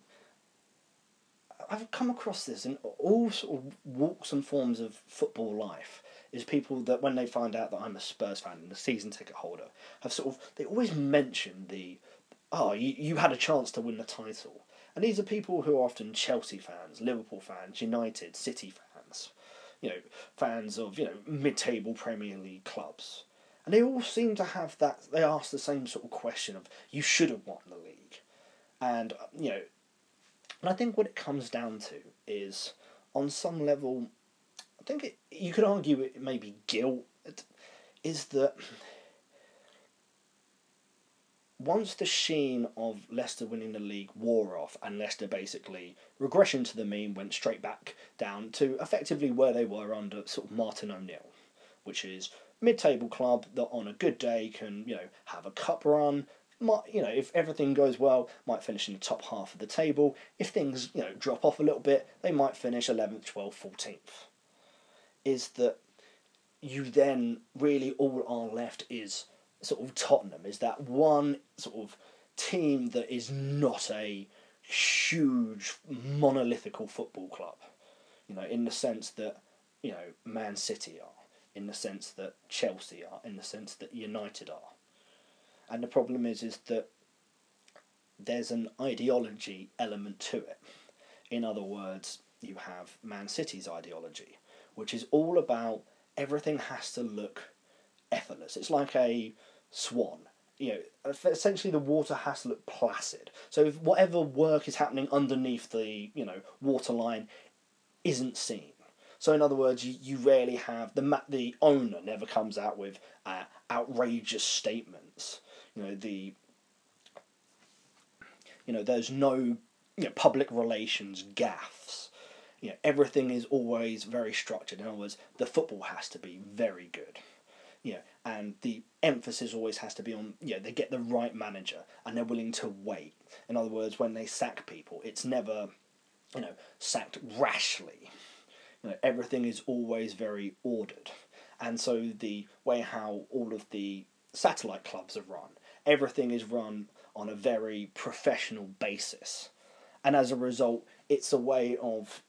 I've come across this in all sort of walks and forms of football life. Is people that when they find out that I'm a Spurs fan and a season ticket holder, have sort of they always mention the, oh you, you had a chance to win the title, and these are people who are often Chelsea fans, Liverpool fans, United, City fans, you know, fans of, you know, mid table Premier League clubs. And they all seem to have that, they ask the same sort of question of, you should have won the league. And, you know, and I think what it comes down to is, on some level, I think it, you could argue it may be guilt, is that once the sheen of Leicester winning the league wore off and Leicester basically regression to the mean went straight back down to effectively where they were under sort of Martin O'Neill, which is mid-table club that on a good day can you know have a cup run. Might, you know, if everything goes well, might finish in the top half of the table. If things, you know, drop off a little bit, they might finish 11th, 12th, 14th. Is that you then really all are left is sort of Tottenham is that one sort of team that is not a huge monolithical football club. You know, in the sense that you know Man City are, in the sense that Chelsea are, in the sense that United are. And the problem is is that there's an ideology element to it. In other words, you have Man City's ideology, which is all about everything has to look effortless. It's like a swan. You know, essentially the water has to look placid. So whatever work is happening underneath the you know waterline isn't seen. So in other words, you, you rarely have the the owner never comes out with uh, outrageous statements. You know the you know there's no you know, public relations gaffes. You know everything is always very structured. In other words, the football has to be very good you know, and the emphasis always has to be on, you know, they get the right manager and they're willing to wait. In other words, when they sack people, it's never, you know, sacked rashly. you know, everything is always very ordered. And so the way how all of the satellite clubs are run, everything is run on a very professional basis. And as a result, it's a way of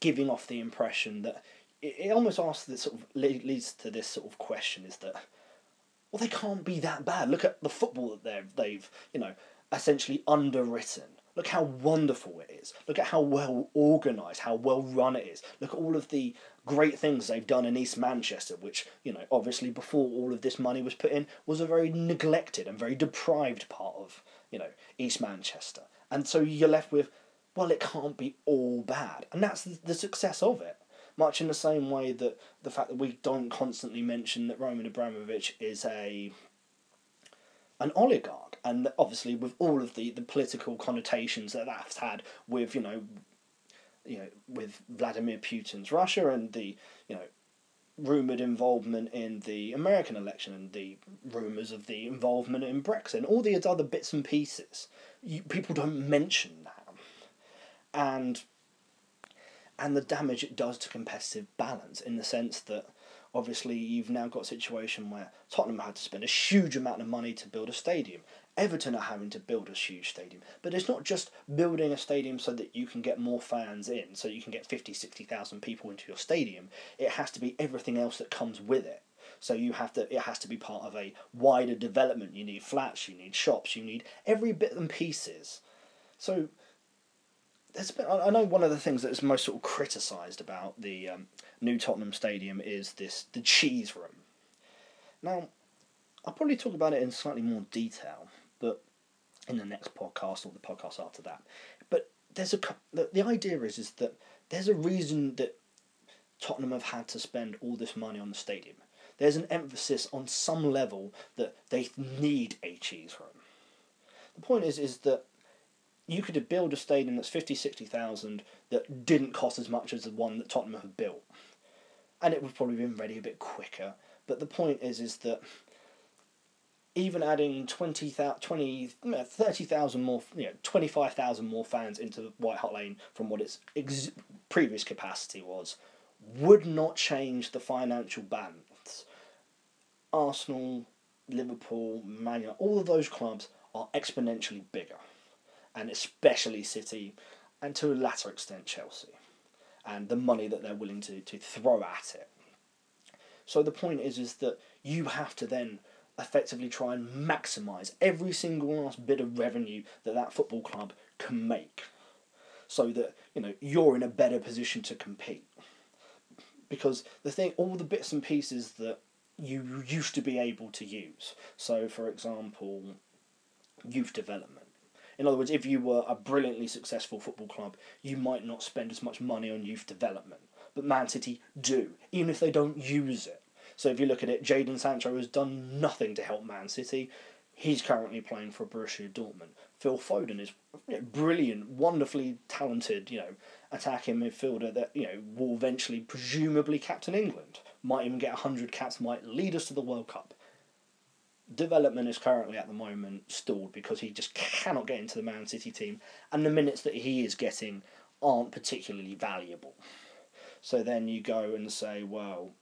giving off the impression that it, it almost asks this sort of leads to this sort of question is that well they can't be that bad. Look at the football that they've they've you know essentially underwritten. Look how wonderful it is. Look at how well organised, how well run it is. Look at all of the great things they've done in East Manchester, which, you know, obviously before all of this money was put in, was a very neglected and very deprived part of, you know, East Manchester. And so you're left with, well, it can't be all bad. And that's the success of it. Much in the same way that the fact that we don't constantly mention that Roman Abramovich is a an oligarch, and obviously with all of the, the political connotations that that's had with you know, you know, with Vladimir Putin's Russia and the you know, rumored involvement in the American election and the rumors of the involvement in Brexit and all these other bits and pieces. You, people don't mention that, and and the damage it does to competitive balance in the sense that obviously you've now got a situation where Tottenham had to spend a huge amount of money to build a stadium. Everton are having to build a huge stadium. But it's not just building a stadium so that you can get more fans in, so you can get 50, 60,000 people into your stadium. It has to be everything else that comes with it. So you have to it has to be part of a wider development. You need flats, you need shops, you need every bit and pieces. So there's been, I know one of the things that is most sort of criticised about the um, new Tottenham Stadium is this the cheese room. Now, I'll probably talk about it in slightly more detail, but in the next podcast or the podcast after that. But there's a the, the idea is is that there's a reason that Tottenham have had to spend all this money on the stadium. There's an emphasis on some level that they need a cheese room. The point is is that you could build a stadium that's 50, 60,000 that didn't cost as much as the one that Tottenham have built. And it would probably have been ready a bit quicker. But the point is, is that even adding 20, 20 30,000 more, you know, 25,000 more fans into White Hart Lane from what its ex- previous capacity was would not change the financial balance. Arsenal, Liverpool, Man United, all of those clubs are exponentially bigger and especially City, and to a latter extent Chelsea, and the money that they're willing to, to throw at it. So the point is is that you have to then effectively try and maximise every single last bit of revenue that that football club can make, so that you know you're in a better position to compete. Because the thing, all the bits and pieces that you used to be able to use. So, for example, youth development in other words, if you were a brilliantly successful football club, you might not spend as much money on youth development. But Man City do, even if they don't use it. So if you look at it, Jadon Sancho has done nothing to help Man City. He's currently playing for Borussia Dortmund. Phil Foden is you know, brilliant, wonderfully talented, you know, attacking midfielder that you know will eventually, presumably, captain England. Might even get hundred caps. Might lead us to the World Cup development is currently at the moment stalled because he just cannot get into the Man City team, and the minutes that he is getting aren't particularly valuable. So then you go and say, well,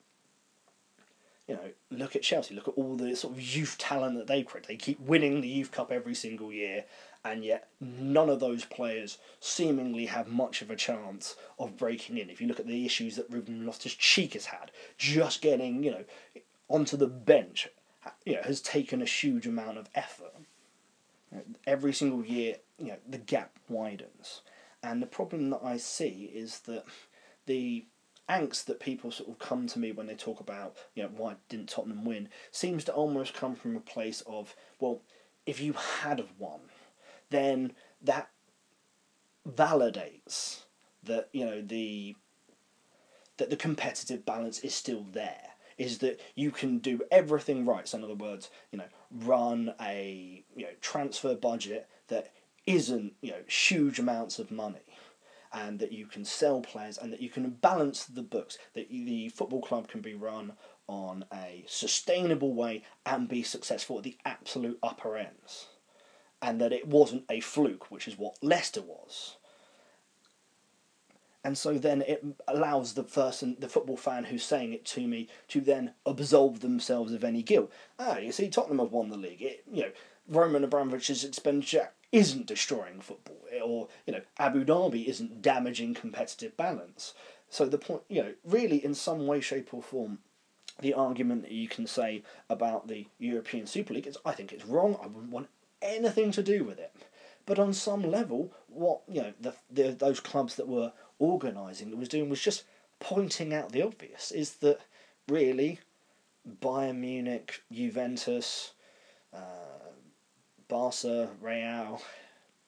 you know, look at Chelsea, look at all the sort of youth talent that they've create. They keep winning the Youth Cup every single year, and yet none of those players seemingly have much of a chance of breaking in. If you look at the issues that Ruben Loftus-Cheek has had, just getting, you know, onto the bench you know, has taken a huge amount of effort. every single year, you know, the gap widens. And the problem that I see is that the angst that people sort of come to me when they talk about, you know, why didn't Tottenham win, seems to almost come from a place of, well, if you had won, then that validates that, you know, the that the competitive balance is still there is that you can do everything right. So in other words, you know, run a you know transfer budget that isn't you know huge amounts of money and that you can sell players and that you can balance the books that the football club can be run on a sustainable way and be successful at the absolute upper ends and that it wasn't a fluke which is what Leicester was and so then it allows the person, the football fan who's saying it to me, to then absolve themselves of any guilt. Ah, you see, Tottenham have won the league. It, you know, Roman Abramovich's expenditure isn't destroying football, or you know, Abu Dhabi isn't damaging competitive balance. So the point, you know, really, in some way, shape, or form, the argument that you can say about the European Super League is, I think it's wrong. I wouldn't want anything to do with it. But on some level, what you know, the, the those clubs that were organising that was doing was just pointing out the obvious. Is that really Bayern Munich, Juventus, uh, Barca, Real,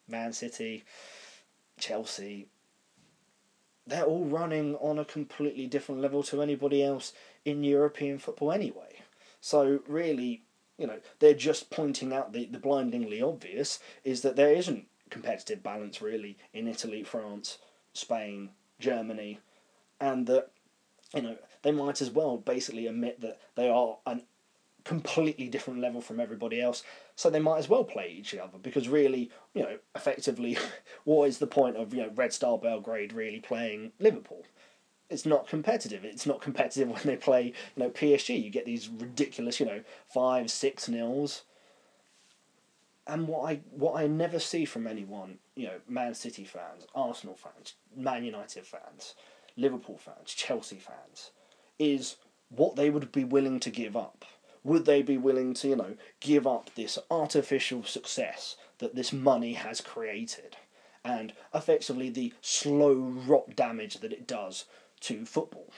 Man City, Chelsea, they're all running on a completely different level to anybody else in European football anyway. So really, you know, they're just pointing out the, the blindingly obvious is that there isn't competitive balance really in Italy, France, Spain, Germany, and that you know they might as well basically admit that they are an completely different level from everybody else. So they might as well play each other because really, you know, effectively, what is the point of you know Red Star Belgrade really playing Liverpool? It's not competitive. It's not competitive when they play you know PSG. You get these ridiculous you know five six nils. And what I what I never see from anyone, you know, Man City fans, Arsenal fans, Man United fans, Liverpool fans, Chelsea fans, is what they would be willing to give up would they be willing to, you know, give up this artificial success that this money has created and effectively the slow rot damage that it does to football?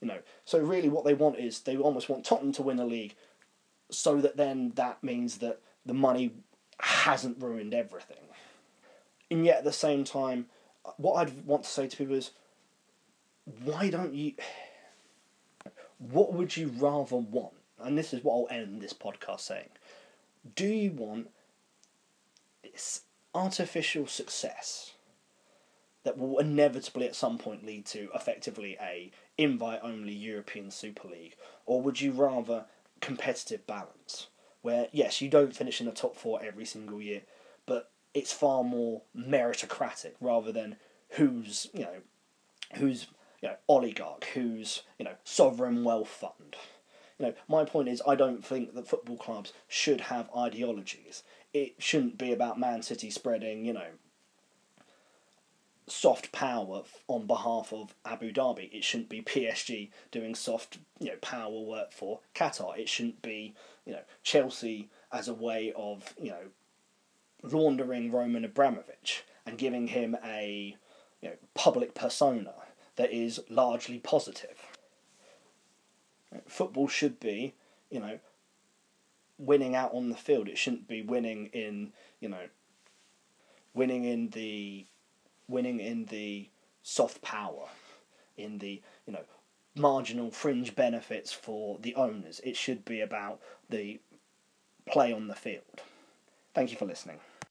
You know, so really what they want is they almost want Tottenham to win a league so that then that means that the money hasn't ruined everything. And yet at the same time, what I'd want to say to people is, why don't you. What would you rather want? and this is what I'll end this podcast saying. Do you want this artificial success that will inevitably at some point lead to effectively a invite only European Super League, or would you rather competitive balance where yes you don't finish in the top four every single year, but it's far more meritocratic rather than who's you know who's you know oligarch, who's you know sovereign wealth fund you know, my point is, I don't think that football clubs should have ideologies. It shouldn't be about Man City spreading, you know, soft power on behalf of Abu Dhabi. It shouldn't be PSG doing soft, you know, power work for Qatar. It shouldn't be, you know, Chelsea as a way of, you know, laundering Roman Abramovich and giving him a, you know, public persona that is largely positive. Football should be, you know, winning out on the field. It shouldn't be winning in, you know, winning in the, winning in the soft power, in the, you know, marginal fringe benefits for the owners. It should be about the play on the field. Thank you for listening.